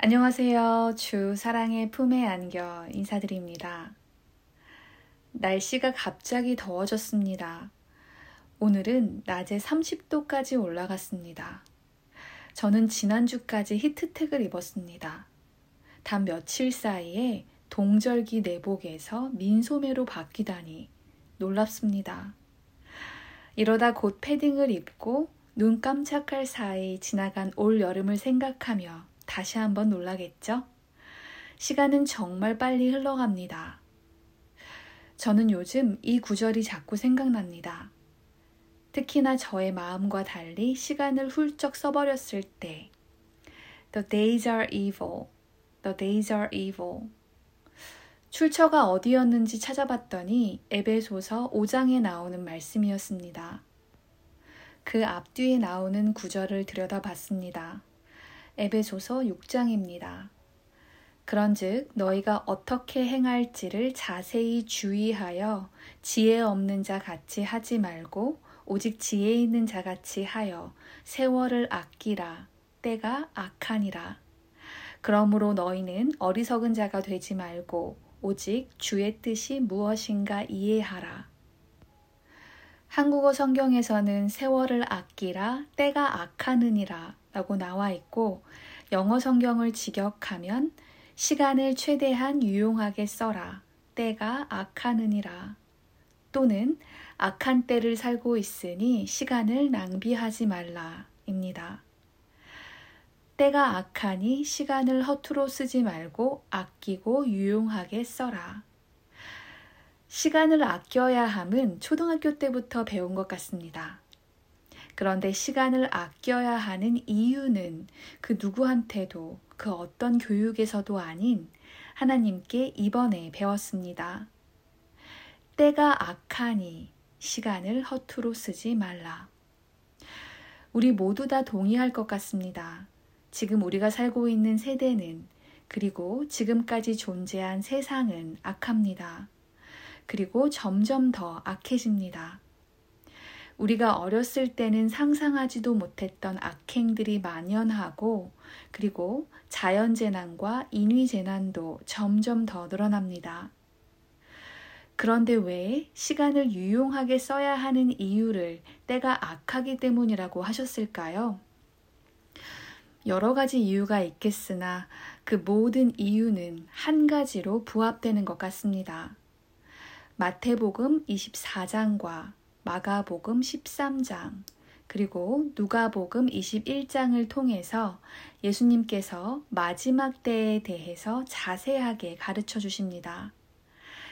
안녕하세요. 주 사랑의 품에 안겨 인사드립니다. 날씨가 갑자기 더워졌습니다. 오늘은 낮에 30도까지 올라갔습니다. 저는 지난주까지 히트텍을 입었습니다. 단 며칠 사이에 동절기 내복에서 민소매로 바뀌다니 놀랍습니다. 이러다 곧 패딩을 입고 눈 깜짝할 사이 지나간 올 여름을 생각하며 다시 한번 놀라겠죠? 시간은 정말 빨리 흘러갑니다. 저는 요즘 이 구절이 자꾸 생각납니다. 특히나 저의 마음과 달리 시간을 훌쩍 써버렸을 때 The days are evil. The days are evil. 출처가 어디였는지 찾아봤더니 에베소서 5장에 나오는 말씀이었습니다. 그 앞뒤에 나오는 구절을 들여다봤습니다. 에베소서 6장입니다. 그런즉 너희가 어떻게 행할지를 자세히 주의하여 지혜 없는 자 같이 하지 말고 오직 지혜 있는 자 같이 하여 세월을 아끼라 때가 악하니라. 그러므로 너희는 어리석은 자가 되지 말고 오직 주의 뜻이 무엇인가 이해하라. 한국어 성경에서는 세월을 아끼라 때가 악하느니라 라고 나와 있고 영어 성경을 직역하면 시간을 최대한 유용하게 써라. 때가 악하느니라. 또는 악한 때를 살고 있으니 시간을 낭비하지 말라. 입니다. 때가 악하니 시간을 허투루 쓰지 말고 아끼고 유용하게 써라. 시간을 아껴야 함은 초등학교 때부터 배운 것 같습니다. 그런데 시간을 아껴야 하는 이유는 그 누구한테도 그 어떤 교육에서도 아닌 하나님께 이번에 배웠습니다. 때가 악하니 시간을 허투루 쓰지 말라. 우리 모두 다 동의할 것 같습니다. 지금 우리가 살고 있는 세대는 그리고 지금까지 존재한 세상은 악합니다. 그리고 점점 더 악해집니다. 우리가 어렸을 때는 상상하지도 못했던 악행들이 만연하고 그리고 자연재난과 인위재난도 점점 더 늘어납니다. 그런데 왜 시간을 유용하게 써야 하는 이유를 때가 악하기 때문이라고 하셨을까요? 여러 가지 이유가 있겠으나 그 모든 이유는 한 가지로 부합되는 것 같습니다. 마태복음 24장과 마가복음 13장, 그리고 누가복음 21장을 통해서 예수님께서 마지막 때에 대해서 자세하게 가르쳐 주십니다.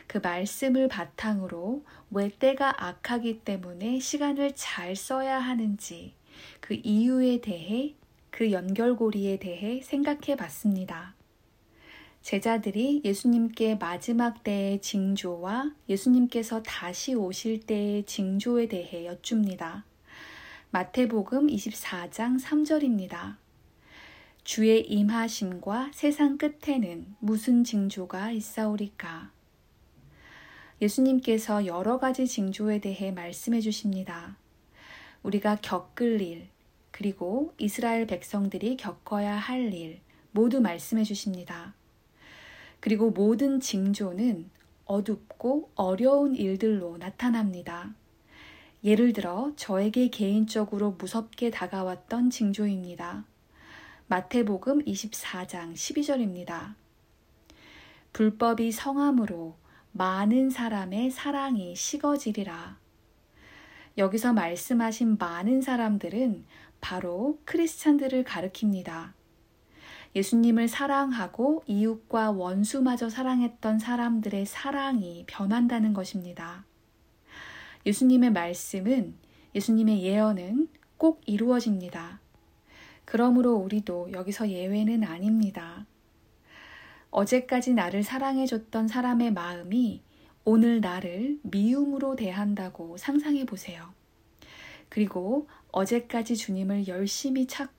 그 말씀을 바탕으로 왜 때가 악하기 때문에 시간을 잘 써야 하는지 그 이유에 대해 그 연결고리에 대해 생각해 봤습니다. 제자들이 예수님께 마지막 때의 징조와 예수님께서 다시 오실 때의 징조에 대해 여쭙니다. 마태복음 24장 3절입니다. 주의 임하심과 세상 끝에는 무슨 징조가 있사오리까? 예수님께서 여러 가지 징조에 대해 말씀해 주십니다. 우리가 겪을 일, 그리고 이스라엘 백성들이 겪어야 할 일 모두 말씀해 주십니다. 그리고 모든 징조는 어둡고 어려운 일들로 나타납니다. 예를 들어 저에게 개인적으로 무섭게 다가왔던 징조입니다. 마태복음 24장 12절입니다. 불법이 성함으로 많은 사람의 사랑이 식어지리라. 여기서 말씀하신 많은 사람들은 바로 크리스찬들을 가리킵니다. 예수님을 사랑하고 이웃과 원수마저 사랑했던 사람들의 사랑이 변한다는 것입니다. 예수님의 말씀은 예수님의 예언은 꼭 이루어집니다. 그러므로 우리도 여기서 예외는 아닙니다. 어제까지 나를 사랑해줬던 사람의 마음이 오늘 나를 미움으로 대한다고 상상해 보세요. 그리고 어제까지 주님을 열심히 찾고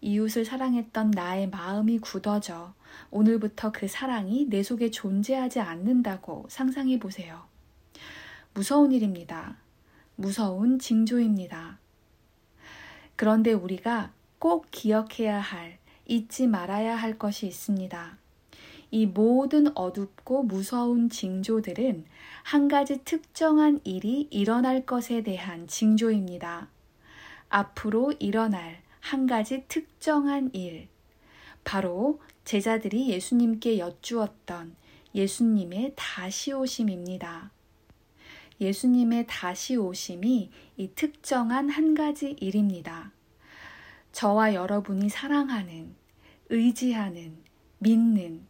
이웃을 사랑했던 나의 마음이 굳어져 오늘부터 그 사랑이 내 속에 존재하지 않는다고 상상해 보세요. 무서운 일입니다. 무서운 징조입니다. 그런데 우리가 꼭 기억해야 할 잊지 말아야 할 것이 있습니다. 이 모든 어둡고 무서운 징조들은 한 가지 특정한 일이 일어날 것에 대한 징조입니다. 앞으로 일어날 한 가지 특정한 일. 바로 제자들이 예수님께 여쭈었던 예수님의 다시 오심입니다. 예수님의 다시 오심이 이 특정한 한 가지 일입니다. 저와 여러분이 사랑하는, 의지하는, 믿는,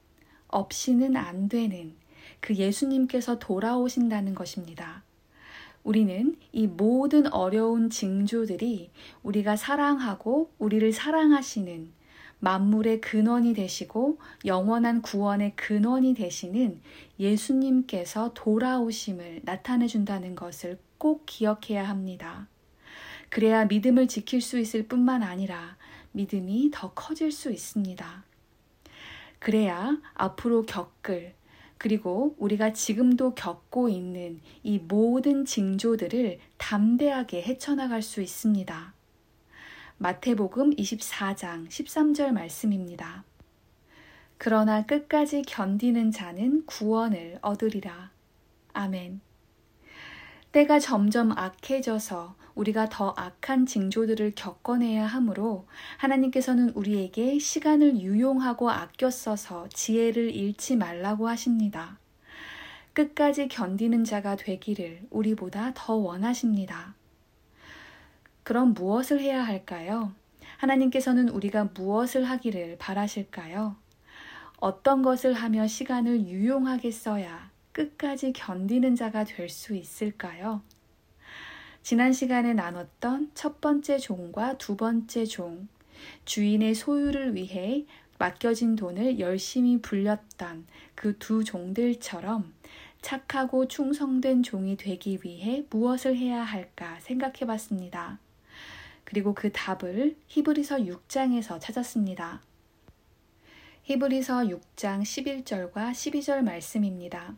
없이는 안 되는 그 예수님께서 돌아오신다는 것입니다. 우리는 이 모든 어려운 징조들이 우리가 사랑하고 우리를 사랑하시는 만물의 근원이 되시고 영원한 구원의 근원이 되시는 예수님께서 돌아오심을 나타내 준다는 것을 꼭 기억해야 합니다. 그래야 믿음을 지킬 수 있을 뿐만 아니라 믿음이 더 커질 수 있습니다. 그래야 앞으로 겪을 그리고 우리가 지금도 겪고 있는 이 모든 징조들을 담대하게 헤쳐나갈 수 있습니다. 마태복음 24장 13절 말씀입니다. 그러나 끝까지 견디는 자는 구원을 얻으리라. 아멘. 때가 점점 악해져서 우리가 더 악한 징조들을 겪어내야 하므로 하나님께서는 우리에게 시간을 유용하고 아껴 써서 지혜를 잃지 말라고 하십니다. 끝까지 견디는 자가 되기를 우리보다 더 원하십니다. 그럼 무엇을 해야 할까요? 하나님께서는 우리가 무엇을 하기를 바라실까요? 어떤 것을 하며 시간을 유용하게 써야 끝까지 견디는 자가 될 수 있을까요? 지난 시간에 나눴던 첫 번째 종과 두 번째 종, 주인의 소유를 위해 맡겨진 돈을 열심히 불렸던 그 두 종들처럼 착하고 충성된 종이 되기 위해 무엇을 해야 할까 생각해 봤습니다. 그리고 그 답을 히브리서 6장에서 찾았습니다. 히브리서 6장 11절과 12절 말씀입니다.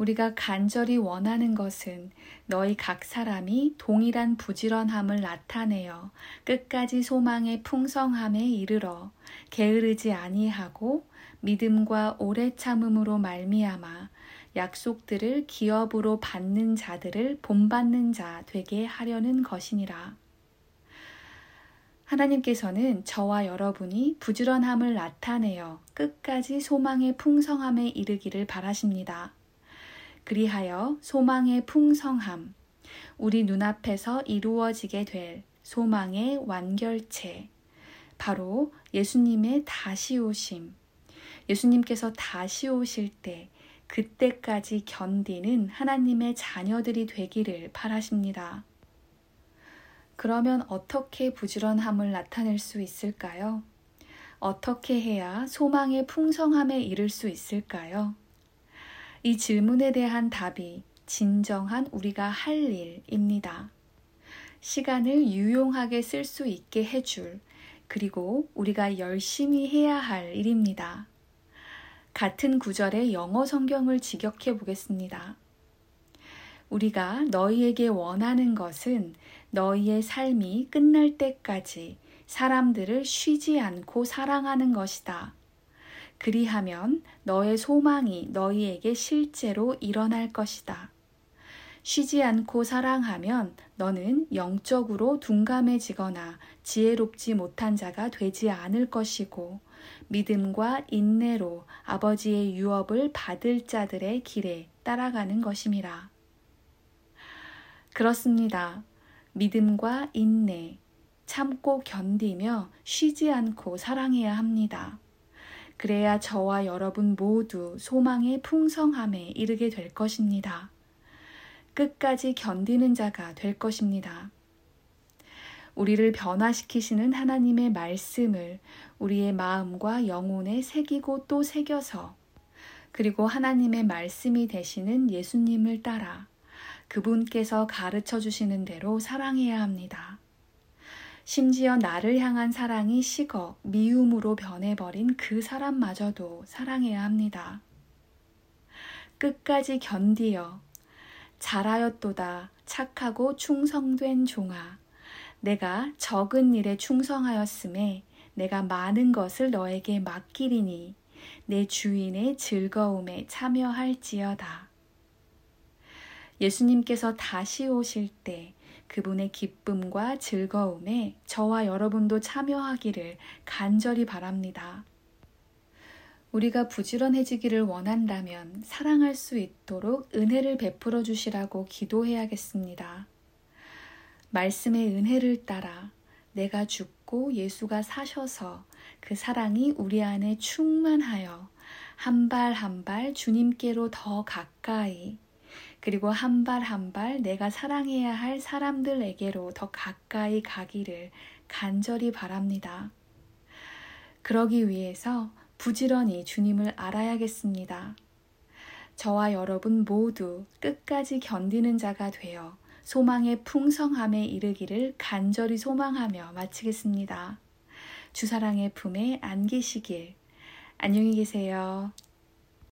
우리가 간절히 원하는 것은 너희 각 사람이 동일한 부지런함을 나타내어 끝까지 소망의 풍성함에 이르러 게으르지 아니하고 믿음과 오래 참음으로 말미암아 약속들을 기업으로 받는 자들을 본받는 자 되게 하려는 것이니라. 하나님께서는 저와 여러분이 부지런함을 나타내어 끝까지 소망의 풍성함에 이르기를 바라십니다. 그리하여 소망의 풍성함, 우리 눈앞에서 이루어지게 될 소망의 완결체, 바로 예수님의 다시 오심. 예수님께서 다시 오실 때, 그때까지 견디는 하나님의 자녀들이 되기를 바라십니다. 그러면 어떻게 부지런함을 나타낼 수 있을까요? 어떻게 해야 소망의 풍성함에 이를 수 있을까요? 이 질문에 대한 답이 진정한 우리가 할 일입니다. 시간을 유용하게 쓸 수 있게 해줄, 그리고 우리가 열심히 해야 할 일입니다. 같은 구절의 영어 성경을 직역해 보겠습니다. 우리가 너희에게 원하는 것은 너희의 삶이 끝날 때까지 사람들을 쉬지 않고 사랑하는 것이다. 그리하면 너의 소망이 너희에게 실제로 일어날 것이다. 쉬지 않고 사랑하면 너는 영적으로 둔감해지거나 지혜롭지 못한 자가 되지 않을 것이고 믿음과 인내로 아버지의 유업을 받을 자들의 길에 따라가는 것임이라. 그렇습니다. 믿음과 인내, 참고 견디며 쉬지 않고 사랑해야 합니다. 그래야 저와 여러분 모두 소망의 풍성함에 이르게 될 것입니다. 끝까지 견디는 자가 될 것입니다. 우리를 변화시키시는 하나님의 말씀을 우리의 마음과 영혼에 새기고 또 새겨서 그리고 하나님의 말씀이 되시는 예수님을 따라 그분께서 가르쳐 주시는 대로 사랑해야 합니다. 심지어 나를 향한 사랑이 식어 미움으로 변해버린 그 사람마저도 사랑해야 합니다. 끝까지 견디어 잘하였도다 착하고 충성된 종아 내가 적은 일에 충성하였음에 내가 많은 것을 너에게 맡기리니 내 주인의 즐거움에 참여할지어다. 예수님께서 다시 오실 때 그분의 기쁨과 즐거움에 저와 여러분도 참여하기를 간절히 바랍니다. 우리가 부지런해지기를 원한다면 사랑할 수 있도록 은혜를 베풀어 주시라고 기도해야겠습니다. 말씀의 은혜를 따라 내가 죽고 예수가 사셔서 그 사랑이 우리 안에 충만하여 한 발 한 발 주님께로 더 가까이 그리고 한 발 한 발 내가 사랑해야 할 사람들에게로 더 가까이 가기를 간절히 바랍니다. 그러기 위해서 부지런히 주님을 알아야겠습니다. 저와 여러분 모두 끝까지 견디는 자가 되어 소망의 풍성함에 이르기를 간절히 소망하며 마치겠습니다. 주사랑의 품에 안기시길. 안녕히 계세요.